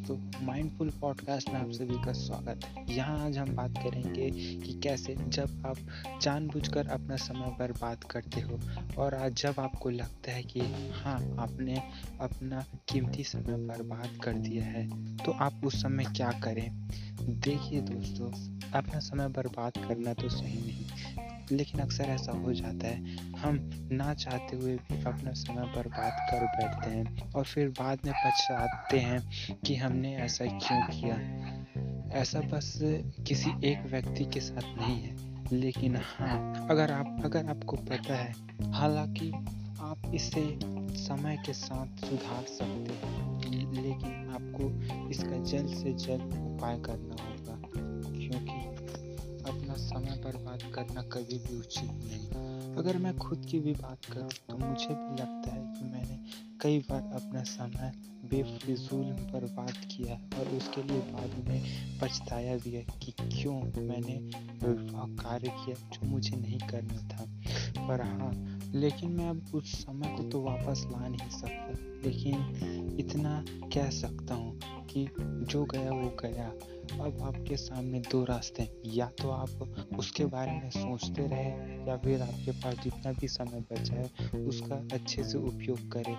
दोस्तों mindful podcast में आप सभी का स्वागत है। यहाँ आज हम बात करेंगे कि कैसे जब आप जानबूझकर अपना समय बर्बाद करते हो और आज जब आपको लगता है कि हाँ आपने अपना कीमती समय बर्बाद कर दिया है तो आप उस समय क्या करें? देखिए दोस्तों, अपना समय बर्बाद करना तो सही नहीं। लेकिन अक्सर ऐसा हो जाता है। हम ना चाहते हुए भी अपना समय बर्बाद कर बैठते हैं और फिर बाद में पछताते हैं कि हमने ऐसा क्यों किया। ऐसा बस किसी एक व्यक्ति के साथ नहीं है। लेकिन हाँ अगर आप, अगर आपको पता है, हालाँकि आप इसे समय के साथ सुधार सकते हैं, लेकिन आपको इसका जल्द से जल्द उपाय करना होगा। समय बर्बाद करना कभी भी उचित नहीं। अगर मैं खुद की भी बात करूँ तो मुझे भी लगता है कि मैंने कई बार अपना समय बेफिजूल बर्बाद किया और उसके लिए बाद में पछताया भी है कि क्यों मैंने वह कार्य किया जो मुझे नहीं करना था। पर हाँ लेकिन मैं अब उस समय को तो वापस ला नहीं सकता। लेकिन इतना कह सकता हूँ कि जो गया, वो गया। अब आपके सामने दो रास्ते हैं। या तो आप उसके बारे में सोचते रहे, या फिर आपके पास जितना भी समय बचा है, उसका अच्छे से उपयोग करें।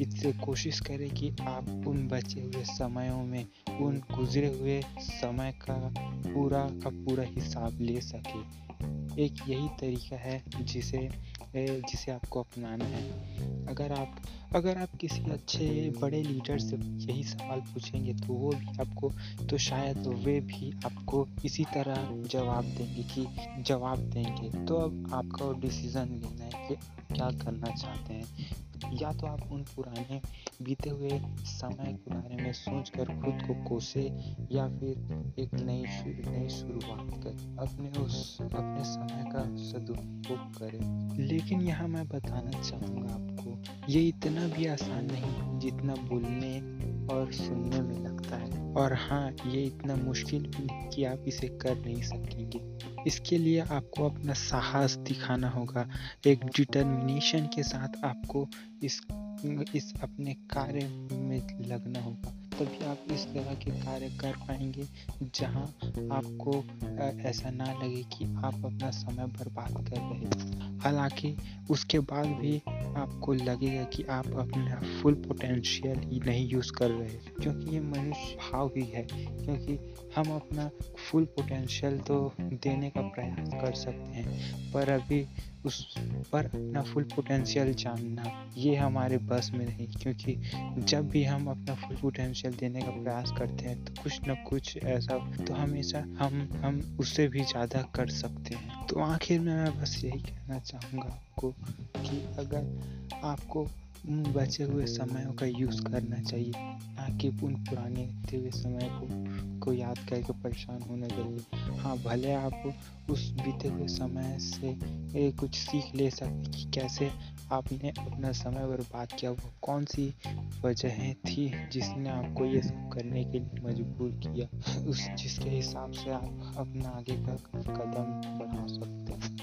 इससे कोशिश करें कि आप उन बचे हुए समयों में, उन गुजरे हुए समय का पूरा का पूरा हिसाब ले सके। एक यही तरीका है जिसे जिसे आपको अपनाना है। अगर आप अगर आप किसी अच्छे, बड़े लीडर से यही सवाल पूछेंगे तो वो भी आपको तो शायद वे भी आपको इसी तरह जवाब देंगे कि, जवाब देंगे। तो अब आपका डिसीज़न लेना है कि क्या करना चाहते हैं। या तो आप उन पुराने बीते हुए समय के बारे में सोच कर खुद को कोसे या फिर एक नई नई शुरुआत कर। अपने उस, अपने समय का सदुपयोग करें। लेकिन यहाँ मैं बताना चाहूँगा आपको ये इतना भी आसान नहीं जितना बोलने और सुनने में लगता है। और हाँ ये इतना मुश्किल भी कि आप इसे कर नहीं सकेंगे। इसके लिए आपको अपना साहस दिखाना होगा। एक डिटर्मिनेशन के साथ आपको इस इस अपने कार्य में लगना होगा। तभी आप इस तरह के कार्य कर पाएँगे जहाँ आपको ऐसा ना लगे कि आप अपना समय बर्बाद कर रहे हैं। हालाँकि उसके बाद भी आपको लगेगा कि आप अपना फुल पोटेंशियल ही नहीं यूज़ कर रहे क्योंकि ये मनुष्य भाव ही है, क्योंकि हम अपना फुल पोटेंशियल तो देने का प्रयास कर सकते हैं, पर अभी उस पर अपना फुल पोटेंशियल जानना, ये हमारे बस में नहीं, क्योंकि जब भी हम अपना फुल पोटेंशियल देने का प्रयास करते हैं तो कुछ ना कुछ ऐसा तो हमेशा हम हम उससे भी ज़्यादा कर सकते हैं। तो आखिर में मैं बस यही कहना चाहूँगा आपको कि अगर आपको उन बचे हुए समयों का यूज़ करना चाहिए ना कि उन पुराने बीते हुए समय को को याद करके परेशान होने चाहिए हाँ। भले आप उस बीते हुए समय से ए, कुछ सीख ले सकते कि कैसे आपने अपना समय बर्बाद किया। वो कौन सी वजहें थी जिसने आपको ये सब करने के लिए मजबूर किया? उस जिसके हिसाब से आप अपना आगे का कदम बढ़ा सकते हैं।